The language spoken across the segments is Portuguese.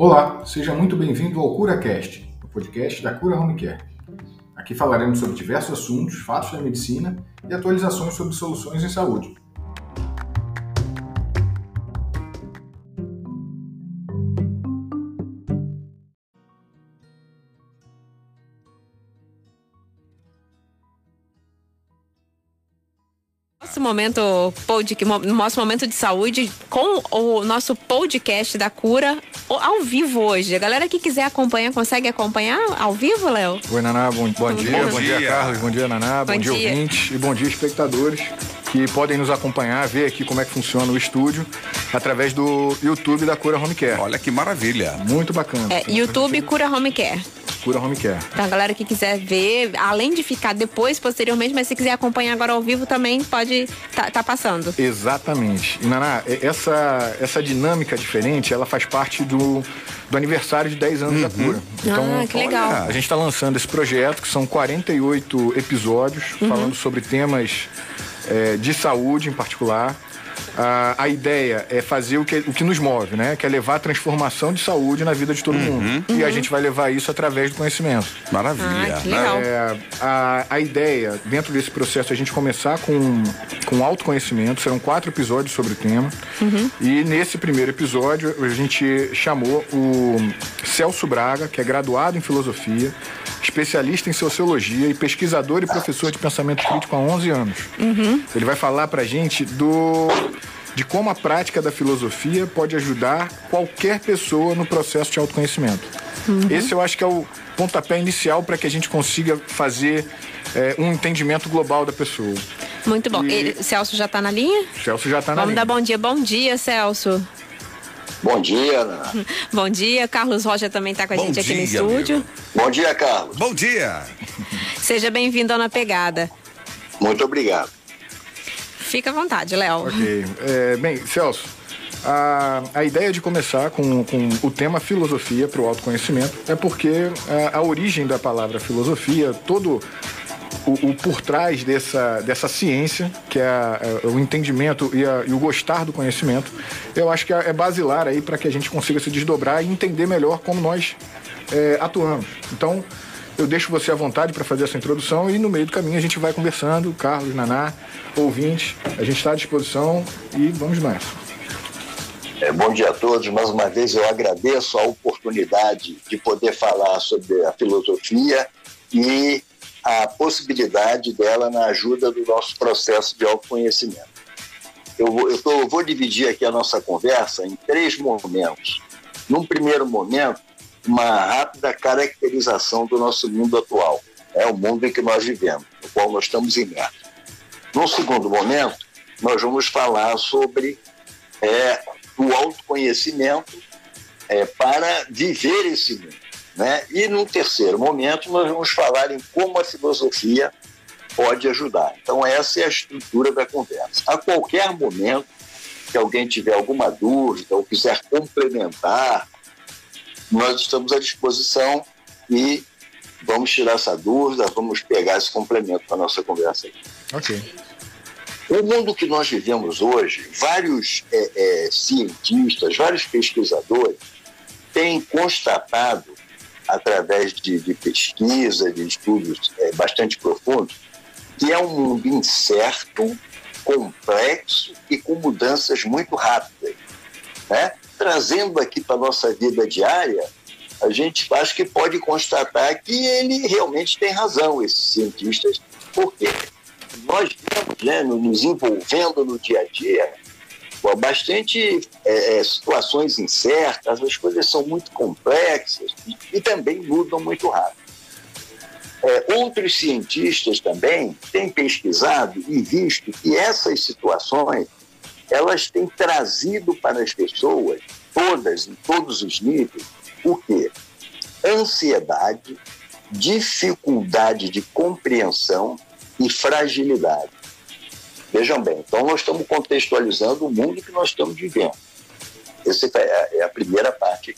Olá, seja muito bem-vindo ao CuraCast, o podcast da Cura Home Care. Aqui falaremos sobre diversos assuntos, fatos da medicina e atualizações sobre soluções em saúde. Momento, pod, nosso momento de saúde com o nosso podcast da cura ao vivo hoje. A galera que quiser acompanhar, consegue acompanhar ao vivo, Léo? Oi, Naná, bom, bom, dia, bom, dia, Carlos, bom dia, Naná, bom, bom dia, dia, ouvintes e bom dia, espectadores que podem nos acompanhar, ver aqui como é que funciona o estúdio através do YouTube da Cura Home Care. Olha que maravilha. Muito bacana. É, YouTube Cura Home Care. Cura Home Care. Pra galera que quiser ver, além de ficar depois, posteriormente, mas se quiser acompanhar agora ao vivo também pode tá, tá passando. Exatamente. E Naná, essa, essa dinâmica diferente, ela faz parte do, do aniversário de 10 anos uhum. da Cura. Então, ah, que legal. a gente está lançando esse projeto, que são 48 episódios, uhum. falando sobre temas é, de saúde em particular a, a ideia é fazer o que, o que nos move, né? Que é levar a transformação de saúde na vida de todo uhum. mundo. E a gente vai levar isso através do conhecimento. Maravilha. Ah, que legal. É, a, a ideia, dentro desse processo, é a gente começar com, com autoconhecimento. Serão quatro episódios sobre o tema. Uhum. E nesse primeiro episódio, a gente chamou o Celso Braga, que é graduado em filosofia, especialista em sociologia e pesquisador e professor de pensamento crítico há 11 anos. Uhum. Ele vai falar pra gente do de como a prática da filosofia pode ajudar qualquer pessoa no processo de autoconhecimento. Uhum. Esse eu acho que é o pontapé inicial para que a gente consiga fazer é, um entendimento global da pessoa. Muito bom. E... Ele, Celso já está na linha? Celso já está na Vamos linha. Vamos dar bom dia. Bom dia, Celso. Bom dia, Ana. Bom dia. Carlos Rocha também está com a bom gente dia, aqui no estúdio. Amigo. Bom dia, Carlos. Bom dia. Seja bem-vindo ao Na Pegada. Muito obrigado. Fica à vontade, Léo. Ok. É, bem, Celso, a, a ideia de começar com, com o tema filosofia para o autoconhecimento é porque a, a, origem da palavra filosofia, todo o, o, por trás dessa, dessa ciência, que é a, é o entendimento e, e, o gostar do conhecimento, eu acho que é, é basilar aí para que a gente consiga se desdobrar e entender melhor como nós é, atuamos. Então, eu deixo você à vontade para fazer essa introdução e no meio do caminho a gente vai conversando, Carlos, Naná, ouvintes, a gente está à disposição e vamos nessa. É, bom dia a todos. Mais uma vez eu agradeço a oportunidade de poder falar sobre a filosofia e a possibilidade dela na ajuda do nosso processo de autoconhecimento. Eu vou, eu, tô, eu vou dividir aqui a nossa conversa em três momentos. Num primeiro momento, uma rápida caracterização do nosso mundo atual, é o mundo em que nós vivemos, no qual nós estamos imersos. No segundo momento, nós vamos falar sobre é, o autoconhecimento é, para viver esse mundo. Né? E no terceiro momento, nós vamos falar em como a filosofia pode ajudar. Então, essa é a estrutura da conversa. A qualquer momento que alguém tiver alguma dúvida ou quiser complementar nós estamos à disposição e vamos tirar essa dúvida, vamos pegar esse complemento para a nossa conversa. Ok. O mundo que nós vivemos hoje, vários é, é, cientistas, vários pesquisadores têm constatado, através de, de pesquisa, de estudos é, bastante profundos, que é um mundo incerto, complexo e com mudanças muito rápidas. Né? Trazendo aqui para a nossa vida diária, a gente acho que pode constatar que ele realmente tem razão, esses cientistas, porque nós vemos, né, nos envolvendo no dia a dia, bastante é, é, situações incertas, as coisas são muito complexas e, e também mudam muito rápido. É, outros cientistas também têm pesquisado e visto que essas situações elas têm trazido para as pessoas, todas, em todos os níveis, o quê? Ansiedade, dificuldade de compreensão e fragilidade. Vejam bem, então nós estamos contextualizando o mundo que nós estamos vivendo. Essa é, é a primeira parte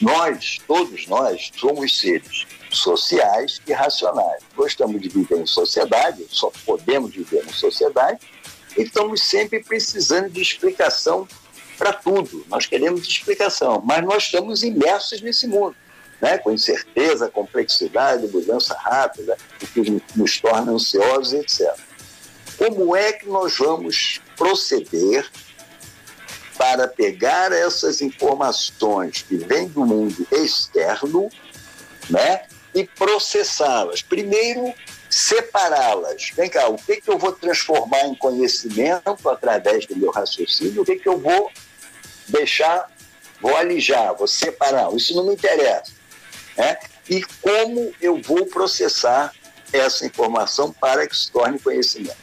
Nós, todos nós, somos seres sociais e racionais. Gostamos de viver em sociedade, só podemos viver em sociedade, estamos sempre precisando de explicação para tudo, nós queremos explicação, mas nós estamos imersos nesse mundo. Né, com incerteza, complexidade, mudança rápida, o que nos torna ansiosos, etc. Como é que nós vamos proceder para pegar essas informações que vêm do mundo externo né, e processá-las? Primeiro, separá-las. Vem cá, o que, que eu vou transformar em conhecimento através do meu raciocínio, o que, que eu vou deixar, vou alijar, vou separar. Isso não me interessa. Né? E como eu vou processar essa informação para que se torne conhecimento.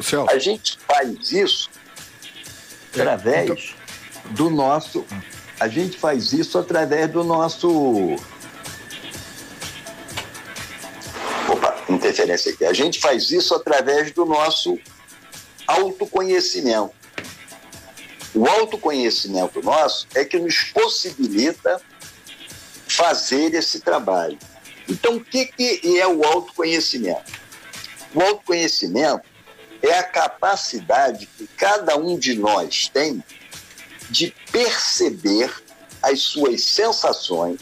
Celso. A gente faz isso através é, então... do nosso. A gente faz isso através do nosso interferência aqui. A gente faz isso através do nosso autoconhecimento. O autoconhecimento nosso é que nos possibilita fazer esse trabalho. Então, o que, que é o autoconhecimento? O autoconhecimento é a capacidade que cada um de nós tem de perceber as suas sensações,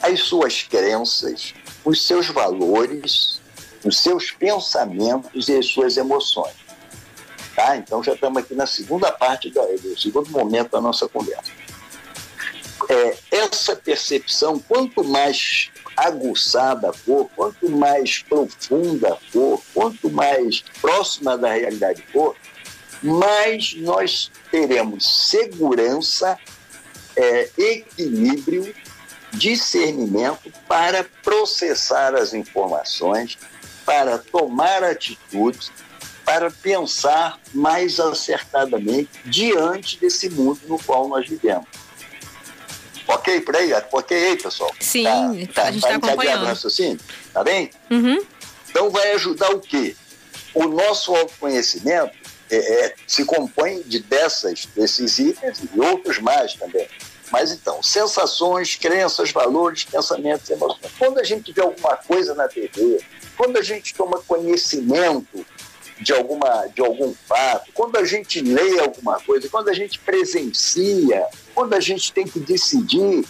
as suas crenças, os seus valores, os seus pensamentos e as suas emoções. Tá? Então já estamos aqui na segunda parte, do, do segundo momento da nossa conversa. É, essa percepção, quanto mais aguçada for, quanto mais profunda for, quanto mais próxima da realidade for, mais nós teremos segurança, é, equilíbrio discernimento para processar as informações, para tomar atitudes, para pensar mais acertadamente diante desse mundo no qual nós vivemos. Ok por aí? Ok aí, pessoal? Sim, tá, tá, a gente está tá acompanhando. Raciocínio? Tá bem? Uhum. Então vai ajudar o quê? O nosso autoconhecimento é, é, se compõe de dessas, desses itens e outros mais também. Mas então, sensações, crenças, valores, pensamentos, emoções. Quando a gente vê alguma coisa na TV, quando a gente toma conhecimento de, alguma, de algum fato, quando a gente lê alguma coisa, quando a gente presencia, quando a gente tem que decidir,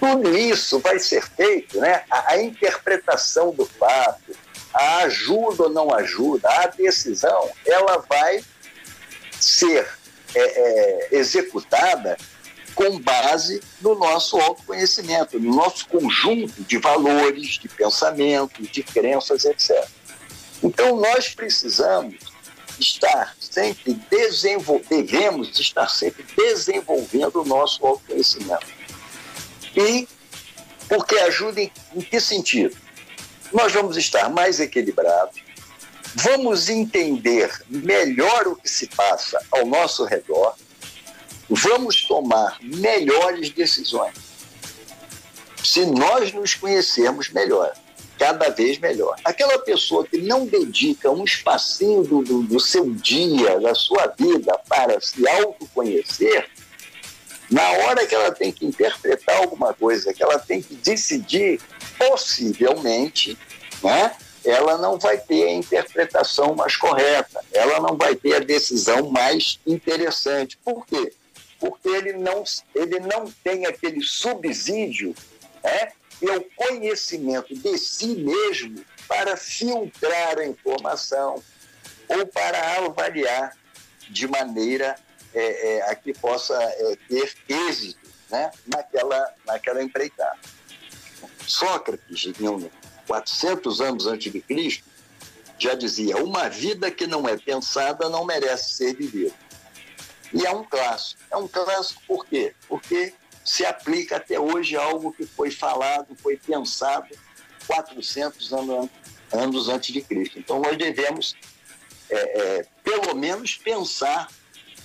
tudo isso vai ser feito, né? A, a interpretação do fato, a ajuda ou não ajuda, a decisão, ela vai ser é, é, executada com base no nosso autoconhecimento, no nosso conjunto de valores, de pensamentos, de crenças, etc. Então, nós precisamos estar sempre desenvolvendo, devemos estar sempre desenvolvendo o nosso autoconhecimento. E porque ajuda em, em que sentido? Nós vamos estar mais equilibrados, vamos entender melhor o que se passa ao nosso redor, vamos tomar melhores decisões. Se nós nos conhecermos melhor, cada vez melhor. Aquela pessoa que não dedica um espacinho do, do, seu dia, da sua vida, para se autoconhecer, na hora que ela tem que interpretar alguma coisa, que ela tem que decidir, possivelmente, né, ela não vai ter a interpretação mais correta, ela não vai ter a decisão mais interessante. Por quê? Porque ele não, ele não tem aquele subsídio né, e o conhecimento de si mesmo para filtrar a informação ou para avaliar de maneira é, é, a que possa é, ter êxito né, naquela, naquela empreitada. Sócrates, em 400 anos antes de Cristo, já dizia: uma vida que não é pensada não merece ser vivida. E é um clássico. É um clássico por quê? Porque se aplica até hoje algo que foi falado, foi pensado 400 anos, anos antes de Cristo. Então nós devemos, é, é, pelo menos, pensar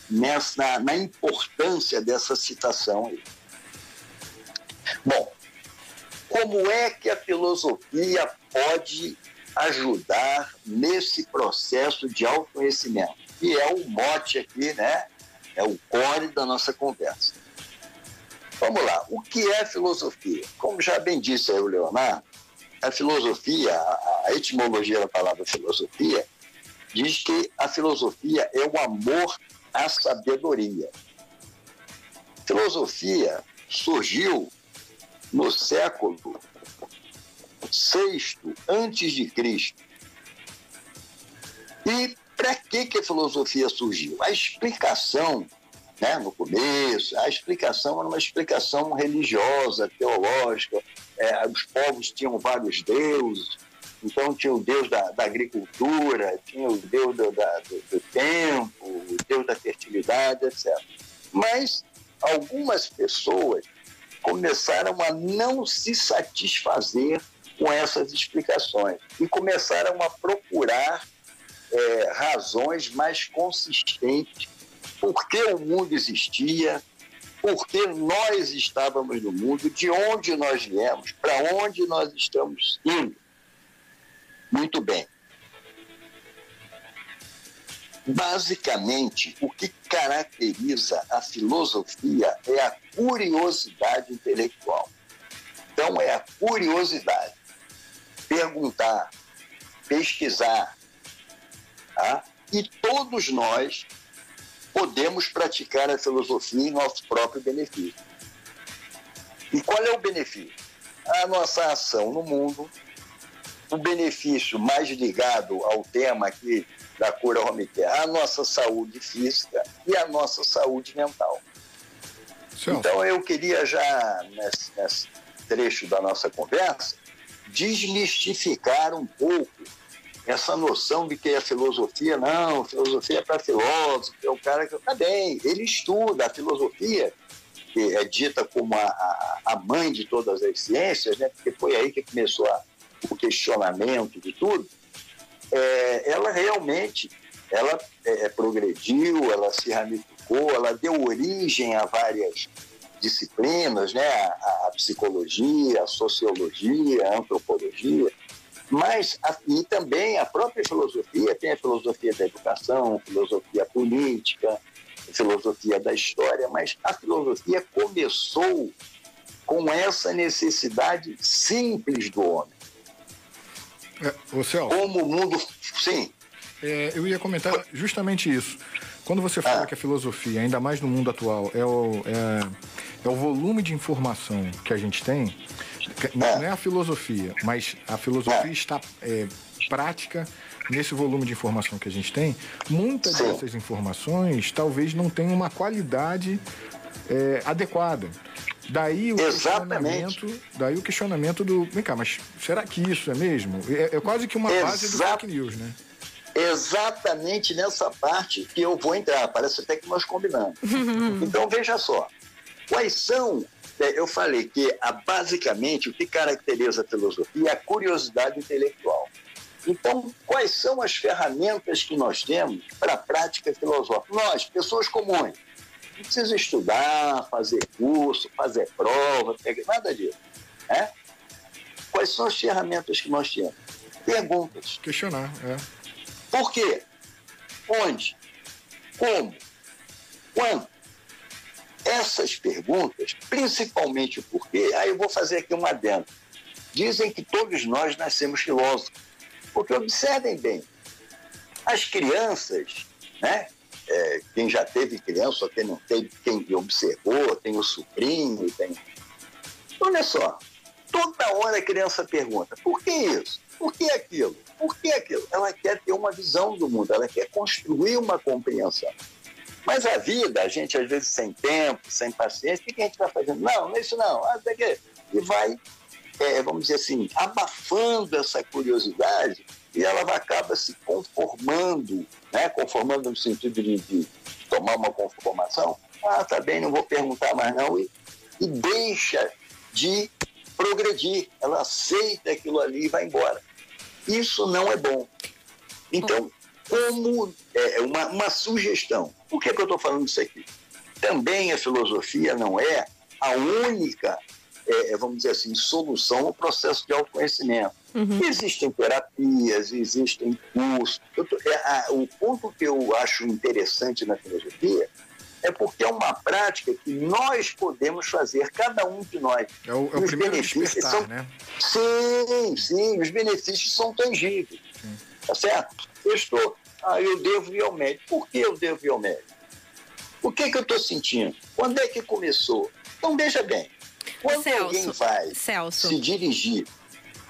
nessa, na importância dessa citação aí. Bom, como é que a filosofia pode ajudar nesse processo de autoconhecimento? E é o mote aqui, né? É o core da nossa conversa. Vamos lá. O que é filosofia? Como já bem disse aí o Leonardo, a filosofia, a etimologia da palavra filosofia, diz que a filosofia é o amor a sabedoria. Filosofia surgiu no século VI antes de Cristo. E para que, que a filosofia surgiu? A explicação, né, no começo, a explicação era uma explicação religiosa, teológica. É, os povos tinham vários deuses, então tinha o Deus da, da agricultura, tinha o Deus do, da, do, do tempo, o Deus da fertilidade, etc. Mas algumas pessoas começaram a não se satisfazer com essas explicações e começaram a procurar é, razões mais consistentes por que o mundo existia, por que nós estávamos no mundo, de onde nós viemos, para onde nós estamos indo. Muito bem. Basicamente, o que caracteriza a filosofia é a curiosidade intelectual. Então, é a curiosidade. Perguntar, pesquisar. Tá? E todos nós podemos praticar a filosofia em nosso próprio benefício. E qual é o benefício? A nossa ação no mundo o benefício mais ligado ao tema aqui da cura home a nossa saúde física e a nossa saúde mental. Sim. Então eu queria já, nesse, nesse trecho da nossa conversa, desmistificar um pouco essa noção de que a filosofia, não, filosofia é para filósofo, é o cara que. Tá bem, ele estuda a filosofia, que é dita como a, a, a mãe de todas as ciências, né? porque foi aí que começou a, o questionamento de tudo, é, ela realmente ela é, progrediu, ela se ramificou, ela deu origem a várias disciplinas, né? a, a psicologia, a sociologia, a antropologia, mas e também a própria filosofia tem a filosofia da educação, filosofia política, a filosofia da história, mas a filosofia começou com essa necessidade simples do homem. É, ô Celso, Como o mundo. Sim. É, eu ia comentar justamente isso. Quando você fala ah. que a filosofia, ainda mais no mundo atual, é o, é, é o volume de informação que a gente tem, não é a filosofia, mas a filosofia é. está é, prática nesse volume de informação que a gente tem. Muitas Sim. dessas informações talvez não tenham uma qualidade é, adequada. Daí o Exatamente. questionamento, daí o questionamento do, vem cá, mas será que isso é mesmo? É, é quase que uma Exa base do fake news, né? Exatamente nessa parte que eu vou entrar, parece até que nós combinamos. então veja só, quais são é, eu falei que a, basicamente o que caracteriza a filosofia é a curiosidade intelectual. Então, quais são as ferramentas que nós temos para a prática filosófica? Nós, pessoas comuns, não precisa estudar, fazer curso, fazer prova, nada disso. Né? Quais são as ferramentas que nós temos? Perguntas. Questionar, é. Por quê? Onde? Como? Quando? Essas perguntas, principalmente porque, aí eu vou fazer aqui uma adendo. Dizem que todos nós nascemos filósofos. Porque observem bem, as crianças, né, é, quem já teve criança, quem não teve, quem observou, tem o sobrinho, tem. Olha só, toda hora a criança pergunta: por que isso? Por que aquilo? Por que aquilo? Ela quer ter uma visão do mundo, ela quer construir uma compreensão. Mas a vida, a gente às vezes sem tempo, sem paciência, o que a gente está fazendo? Não, não é isso não. Ah, e vai, é, vamos dizer assim, abafando essa curiosidade e ela acaba se conformando, né? conformando no sentido de, de tomar uma conformação. Ah, tá bem, não vou perguntar mais não, e, e deixa de progredir. Ela aceita aquilo ali e vai embora. Isso não é bom. Então, como é, uma, uma sugestão, por que, que eu estou falando isso aqui? Também a filosofia não é a única é, é, vamos dizer assim, solução ao processo de autoconhecimento. Uhum. Existem terapias, existem cursos. Tô, é, a, o ponto que eu acho interessante na filosofia é porque é uma prática que nós podemos fazer, cada um de nós. É o, é o primeiro benefícios são, né? Sim, sim, os benefícios são tangíveis. Sim. Tá certo? Eu estou, ah, eu devo ir ao médico. Por que eu devo ir ao médico? O que, que eu estou sentindo? Quando é que começou? Então, veja bem, quando Celso, alguém vai Celso. se dirigir.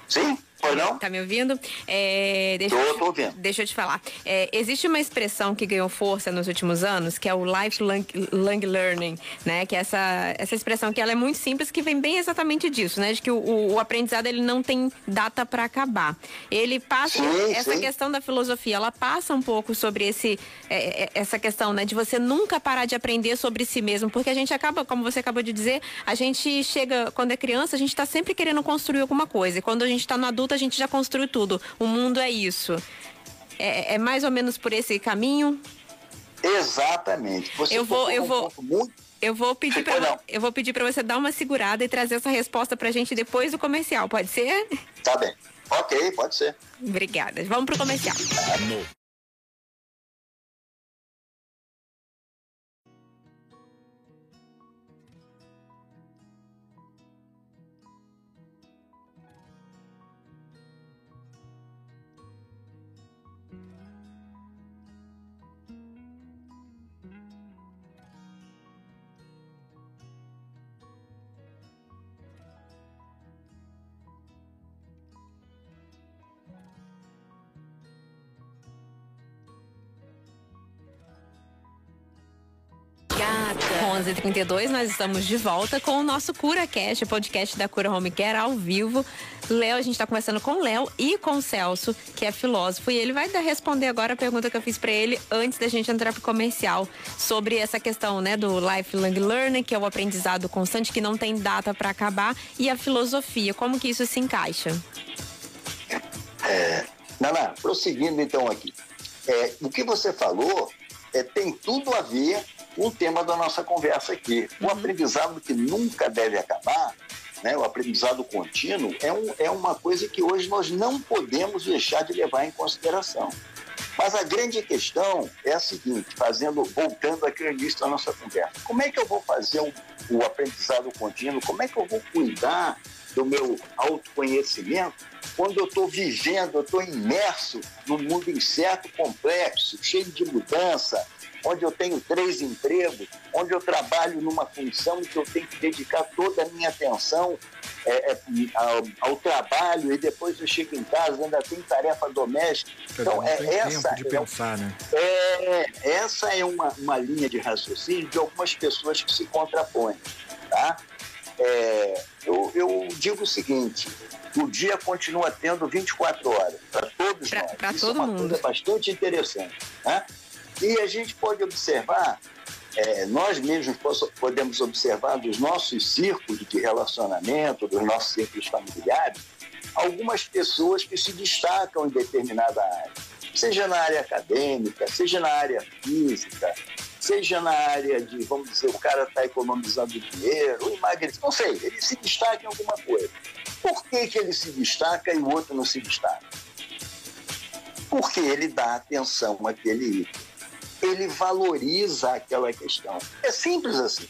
Sim? Foi não? Tá me ouvindo? É, deixa, tô, tô ouvindo. Deixa eu te falar. É, existe uma expressão que ganhou força nos últimos anos, que é o lifelong long learning, né? Que é essa, essa expressão que ela é muito simples, que vem bem exatamente disso, né? De que o, o, o aprendizado ele não tem data para acabar. Ele passa sim, essa sim. questão da filosofia, ela passa um pouco sobre esse é, é, essa questão, né? De você nunca parar de aprender sobre si mesmo, porque a gente acaba, como você acabou de dizer, a gente chega quando é criança, a gente está sempre querendo construir alguma coisa. E quando a gente está no adulto a gente já construiu tudo. O mundo é isso. É, é mais ou menos por esse caminho? Exatamente. Você eu vou, eu um vou. Muito... Eu vou pedir para eu vou pedir para você dar uma segurada e trazer essa resposta para a gente depois do comercial, pode ser? Tá bem. Ok, pode ser. Obrigada. Vamos pro comercial. Com 11h32, nós estamos de volta com o nosso CuraCast, podcast da Cura Home Care ao vivo. Léo, a gente está conversando com o Léo e com o Celso, que é filósofo, e ele vai responder agora a pergunta que eu fiz para ele antes da gente entrar pro comercial, sobre essa questão, né, do lifelong learning, que é o aprendizado constante, que não tem data para acabar, e a filosofia, como que isso se encaixa? É, Nana, prosseguindo então aqui. É, o que você falou é, tem tudo a ver o tema da nossa conversa aqui. O aprendizado que nunca deve acabar, né, o aprendizado contínuo, é, um, é uma coisa que hoje nós não podemos deixar de levar em consideração. Mas a grande questão é a seguinte, fazendo, voltando aqui ao início da nossa conversa, como é que eu vou fazer o, o aprendizado contínuo? Como é que eu vou cuidar do meu autoconhecimento quando eu estou vivendo, eu estou imerso num mundo incerto, complexo, cheio de mudança, onde eu tenho três empregos, onde eu trabalho numa função que eu tenho que dedicar toda a minha atenção é, é, ao, ao, trabalho e depois eu chego em casa ainda tem tarefa doméstica. Então é essa de pensar, né? é, essa é uma, uma linha de raciocínio de algumas pessoas que se contrapõem, tá? É, eu, eu digo o seguinte: o dia continua tendo 24 horas para todos pra, nós. Pra Isso todo é uma mundo. coisa bastante interessante. Né? E a gente pode observar, é, nós mesmos podemos observar dos nossos círculos de relacionamento, dos nossos círculos familiares, algumas pessoas que se destacam em determinada área. Seja na área acadêmica, seja na área física, seja na área de, vamos dizer, o cara está economizando dinheiro, emagrece, não sei, ele se destaca em alguma coisa. Por que, que ele se destaca e o outro não se destaca? Porque ele dá atenção àquele item. Ele valoriza aquela questão. É simples assim.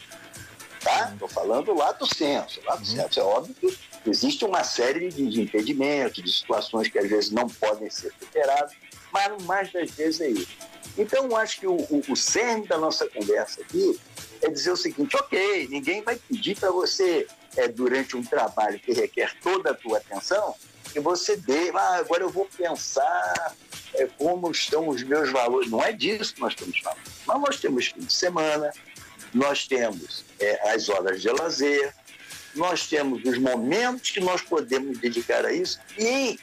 Tá? Estou falando lá do senso. Lá do senso. É óbvio que existe uma série de, de impedimentos, de situações que às vezes não podem ser superadas, mas mais das vezes é isso. Então, acho que o, o, o cerne da nossa conversa aqui é dizer o seguinte: ok, ninguém vai pedir para você, é, durante um trabalho que requer toda a tua atenção, que você dê, ah, agora eu vou pensar é, como estão os meus valores. Não é disso que nós estamos falando. Mas nós temos fim de semana, nós temos é, as horas de lazer, nós temos os momentos que nós podemos dedicar a isso e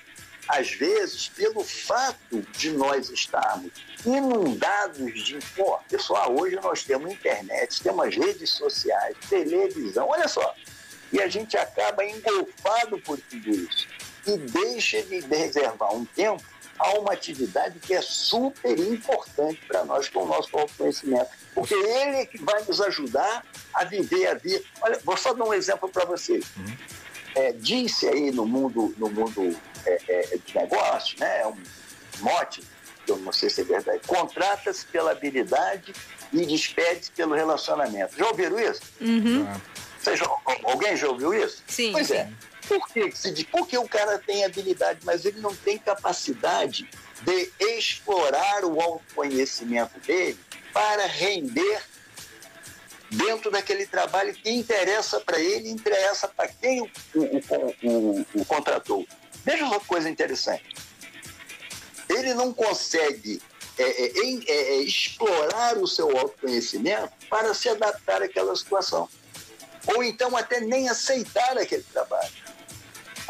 às vezes, pelo fato de nós estarmos inundados de. Pô, pessoal, hoje nós temos internet, temos redes sociais, televisão, olha só. E a gente acaba engolfado por tudo isso. E deixa de reservar um tempo a uma atividade que é super importante para nós com o nosso autoconhecimento. Porque ele é que vai nos ajudar a viver a vida. Olha, vou só dar um exemplo para vocês. Uhum. É, disse aí no mundo, no mundo é, é, de negócio, né? É um mote, que eu não sei se é verdade. Contrata-se pela habilidade e despede-se pelo relacionamento. Já ouviram isso? Uhum. Já, alguém já ouviu isso? Sim. Pois sim. é. Por que se diz? Porque o cara tem habilidade, mas ele não tem capacidade de explorar o autoconhecimento dele para render dentro daquele trabalho que interessa para ele, interessa para quem o, o, o, o, contratou. Veja uma coisa interessante. Ele não consegue é, é, é, é, explorar o seu autoconhecimento para se adaptar àquela situação. Ou então até nem aceitar aquele trabalho.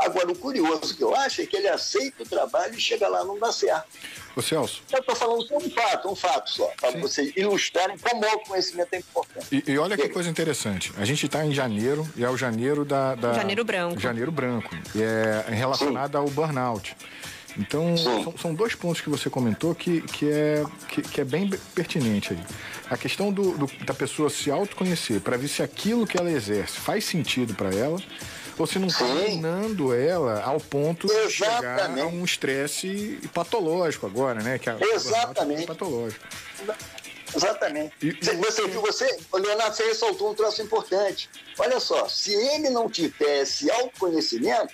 Agora, o curioso que eu acho é que ele aceita o trabalho e chega lá não dá certo. Ô Celso. Eu estou falando só um fato, um fato só, para vocês ilustrarem como o conhecimento é importante. E, e olha que coisa interessante. A gente está em janeiro, e é o janeiro da, da, Janeiro branco. Janeiro branco. E é relacionado Sim. ao burnout. Então, são, são, dois pontos que você comentou que, que, é, que, que é bem pertinente aí. A questão do, do da pessoa se autoconhecer para ver se aquilo que ela exerce faz sentido para ela você não está treinando ela ao ponto Exatamente. de chegar a um estresse patológico agora, né? Que a, Exatamente. É patológico. Exatamente. E, você viu, você, o Leonardo, você ressaltou um troço importante. Olha só, se ele não tivesse autoconhecimento,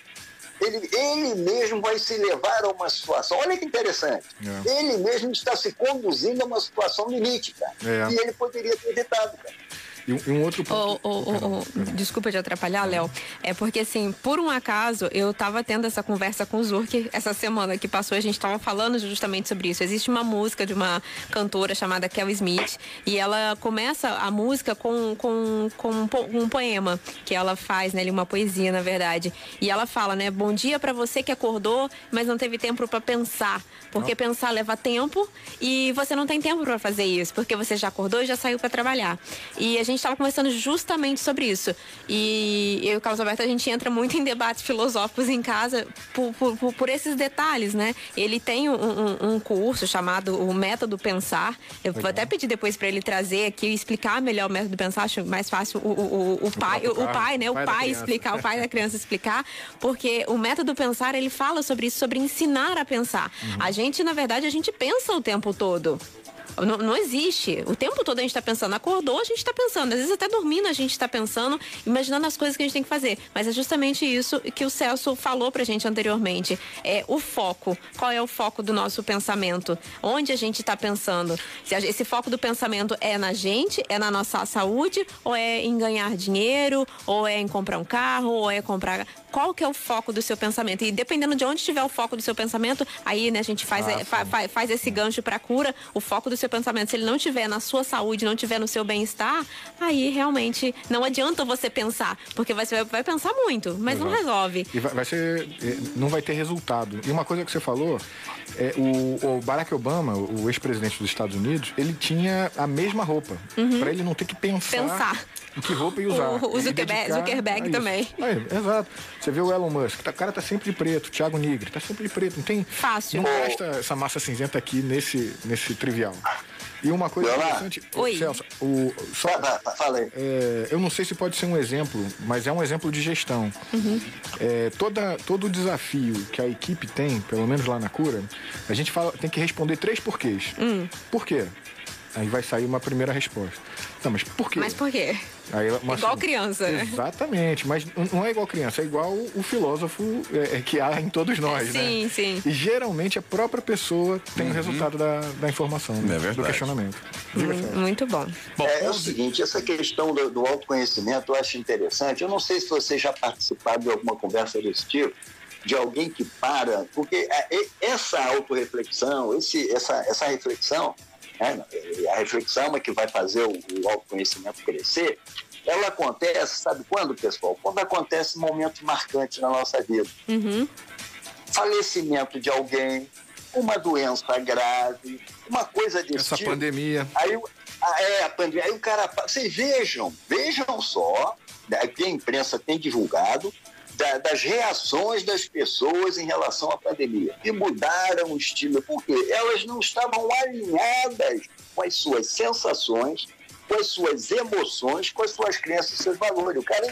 ele, ele mesmo vai se levar a uma situação. Olha que interessante. É. Ele mesmo está se conduzindo a uma situação limite, cara. É. E ele poderia ter evitado, cara. E um, um outro ponto. Oh, oh, oh, desculpa te atrapalhar, Léo. É porque, assim, por um acaso, eu estava tendo essa conversa com o Zurk essa semana que passou, a gente estava falando justamente sobre isso. Existe uma música de uma cantora chamada Kel Smith e ela começa a música com, com, com um poema que ela faz, né? Uma poesia, na verdade. E ela fala, né? Bom dia para você que acordou, mas não teve tempo para pensar. Porque não. pensar leva tempo e você não tem tempo para fazer isso, porque você já acordou e já saiu para trabalhar. E a gente estava conversando justamente sobre isso. E eu e o Carlos Alberto, a gente entra muito em debates filosóficos em casa por, por, por esses detalhes, né? Ele tem um, um, um, curso chamado o Método Pensar. Eu Legal. vou até pedir depois para ele trazer aqui e explicar melhor o Método Pensar. Acho mais fácil o, o, o, o pai, o, o, pai, né? O pai, pai explicar, o pai da criança explicar, porque o Método Pensar, ele fala sobre isso, sobre ensinar a pensar. Uhum. A gente, na verdade, a gente pensa o tempo todo. Não, não existe. O tempo todo a gente está pensando. Acordou, a gente está pensando. Às vezes até dormindo a gente está pensando, imaginando as coisas que a gente tem que fazer. Mas é justamente isso que o Celso falou pra gente anteriormente. É o foco. Qual é o foco do nosso pensamento? Onde a gente está pensando? Se esse foco do pensamento é na gente, é na nossa saúde, ou é em ganhar dinheiro, ou é em comprar um carro, ou é comprar qual que é o foco do seu pensamento. E dependendo de onde estiver o foco do seu pensamento, aí né, a gente faz, ah, fa, fa, faz esse gancho para cura, o foco do seu pensamento. Se ele não estiver na sua saúde, não estiver no seu bem-estar, aí realmente não adianta você pensar, porque você vai pensar muito, mas Exato. não resolve. E vai, vai, ser, eh, não vai ter resultado. E uma coisa que você falou, é, o, o Barack Obama, o ex-presidente dos Estados Unidos, ele tinha a mesma roupa, uhum. para ele não ter que pensar. Pensar que roupa ia usar. O, o Zuckerberg, Zuckerberg também. Aí, exato. Você vê o Elon Musk, tá, o cara tá sempre de preto, Thiago Nigri, tá sempre de preto. Não tem. Fácil. Não resta essa massa cinzenta aqui nesse, nesse trivial. E uma coisa interessante, Oi. Celso, o, só, Fala aí. É, eu não sei se pode ser um exemplo, mas é um exemplo de gestão. Uhum. É, toda, todo o desafio que a equipe tem, pelo menos lá na cura, a gente fala, tem que responder três porquês. Hum. Por quê? Aí vai sair uma primeira resposta. Não, mas por quê? Mas por quê? Aí, igual criança, né? Exatamente, mas não é igual criança, é igual o filósofo é, é, que há em todos nós, sim, né? Sim, sim. E geralmente a própria pessoa tem uhum. o resultado da, da informação, é né? do questionamento. Diga, Muito bom. bom é, é, o seguinte, essa questão do, do autoconhecimento eu acho interessante. Eu não sei se você já participou de alguma conversa desse tipo, de alguém que para, porque é, essa autorreflexão, esse, essa, essa reflexão, né? a reflexão é que vai fazer o, o autoconhecimento crescer, ela acontece, sabe quando, pessoal? Quando acontece momentos marcantes na nossa vida. Uhum. Falecimento de alguém, uma doença grave, uma coisa desse Essa tipo. pandemia. Aí, é, a pandemia. Aí o cara. Vocês vejam, vejam só, né, que a imprensa tem divulgado, da, das reações das pessoas em relação à pandemia, que mudaram o estilo, porque elas não estavam alinhadas com as suas sensações, com as suas emoções, com as suas crenças e seus valores. O cara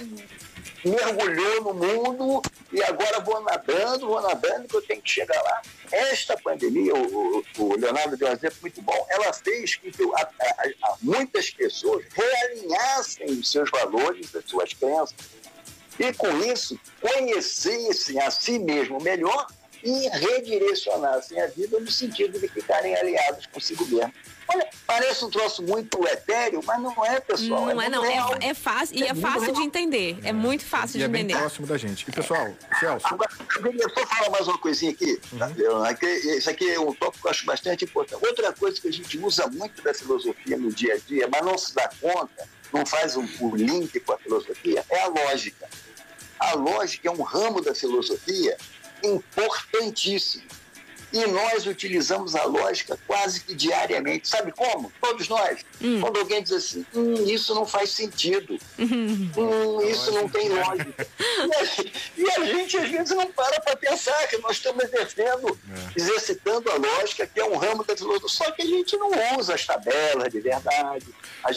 mergulhou no mundo e agora vou nadando, vou nadando, que eu tenho que chegar lá. Esta pandemia, o, o Leonardo deu um exemplo muito bom, ela fez que a, a, a muitas pessoas realinhassem os seus valores, as suas crenças, e com isso conhecessem a si mesmo melhor e redirecionassem a vida no sentido de ficarem aliados consigo mesmo. Olha, parece um troço muito etéreo, mas não é, pessoal. Não é, é não. É, é, fácil, e é, é fácil de entender. É, muito fácil e de é entender. É bem próximo da gente. E, pessoal, Celso... Agora, eu só falar mais uma coisinha aqui. Uhum. Isso aqui é um tópico que eu acho bastante importante. Outra coisa que a gente usa muito da filosofia no dia a dia, mas não se dá conta, não faz um, um link com a filosofia, é a lógica. A lógica é um ramo da filosofia importantíssimo e nós utilizamos a lógica quase que diariamente. Sabe como? Todos nós. Hum. Quando alguém diz assim, hum, isso não faz sentido, hum, isso não tem lógica. E a, gente, às vezes, não para para pensar que nós estamos exercendo, é. exercitando a lógica, que é um ramo da filosofia. Só que a gente não usa as tabelas de verdade.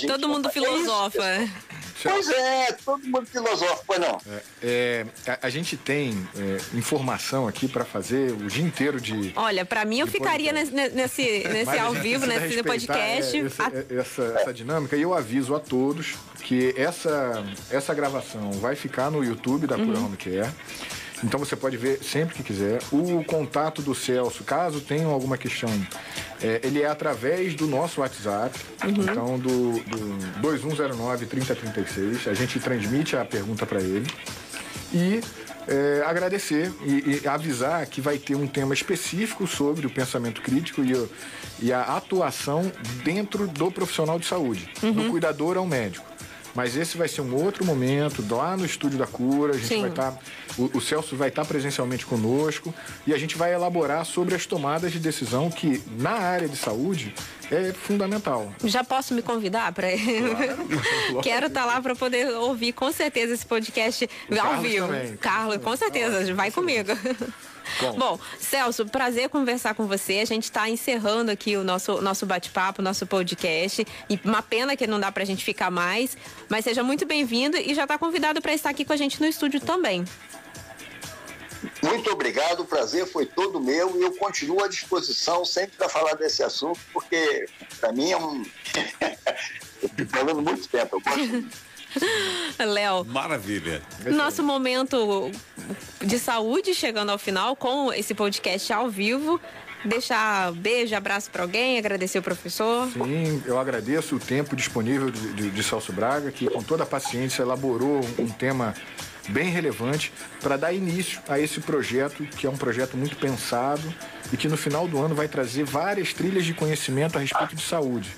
Todo mundo filosofa. É Pois é, todo mundo filosófico, pois não. É, é, a, a, gente tem é, informação aqui para fazer o dia inteiro de. Olha, para mim eu ficaria nesse, nesse, nesse ao vivo, nesse podcast. É, esse, a... Essa, essa dinâmica, e eu aviso a todos que essa, essa gravação vai ficar no YouTube da Cura uhum. Home Care. Então você pode ver sempre que quiser. O contato do Celso, caso tenham alguma questão, é, ele é através do nosso WhatsApp, uhum. então do, do 2109-3036. A gente transmite a pergunta para ele. E é, agradecer e, e, avisar que vai ter um tema específico sobre o pensamento crítico e, e a atuação dentro do profissional de saúde, uhum. do cuidador ao médico. Mas esse vai ser um outro momento, lá no Estúdio da Cura. A gente Sim. vai estar. Tá, o, o, Celso vai estar tá presencialmente conosco e a gente vai elaborar sobre as tomadas de decisão que, na área de saúde, é fundamental. Já posso me convidar para claro. Quero estar tá lá para poder ouvir com certeza esse podcast o ao Carlos vivo. Também. Carlos, com certeza, vai comigo. Bom. Bom, Celso, prazer conversar com você. A gente está encerrando aqui o nosso, nosso bate-papo, nosso podcast. E uma pena que não dá para a gente ficar mais. Mas seja muito bem-vindo e já está convidado para estar aqui com a gente no estúdio também. Muito obrigado, o prazer foi todo meu e eu continuo à disposição sempre para falar desse assunto, porque para mim é um. Estou falando muito tempo, eu gosto. Léo. Maravilha. Nosso momento de saúde chegando ao final com esse podcast ao vivo. Deixar beijo, abraço para alguém, agradecer o professor. Sim, eu agradeço o tempo disponível de, de, de Celso Braga, que com toda a paciência elaborou um tema bem relevante para dar início a esse projeto, que é um projeto muito pensado e que no final do ano vai trazer várias trilhas de conhecimento a respeito de saúde.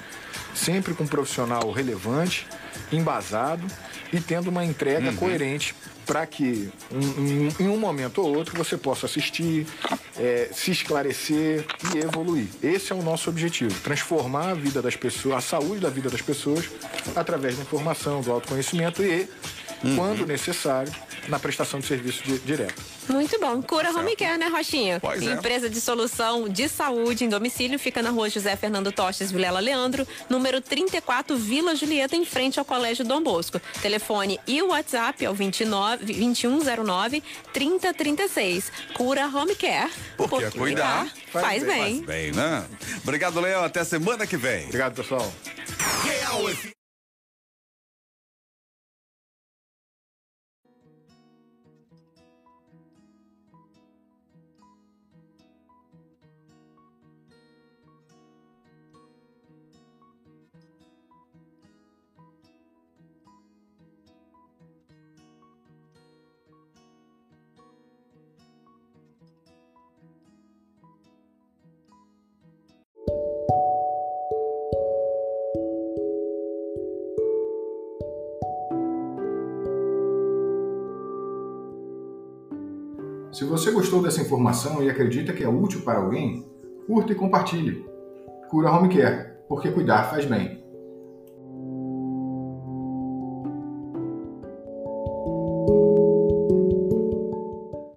Sempre com um profissional relevante, embasado e tendo uma entrega uhum. coerente para que em, em, um momento ou outro você possa assistir, é, se esclarecer e evoluir. Esse é o nosso objetivo: transformar a vida das pessoas, a saúde da vida das pessoas através da informação, do autoconhecimento e, uhum. quando necessário, na prestação de serviço de, direto. Muito bom. Cura Home Care, né, Rochinha? Pois é. Empresa de solução de saúde em domicílio fica na rua José Fernando Tostes Vilela Leandro, número 34, Vila Julieta, em frente ao Colégio Dom Bosco. Telefone e o WhatsApp é o 29, 2109 3036. Cura Home Care. Porque, porque cuidar, faz, faz bem. bem. Faz bem, né? Obrigado, Léo. Até semana que vem. Obrigado, pessoal. Você gostou dessa informação e acredita que é útil para alguém, curta e compartilhe. Cura Home Care, porque cuidar faz bem.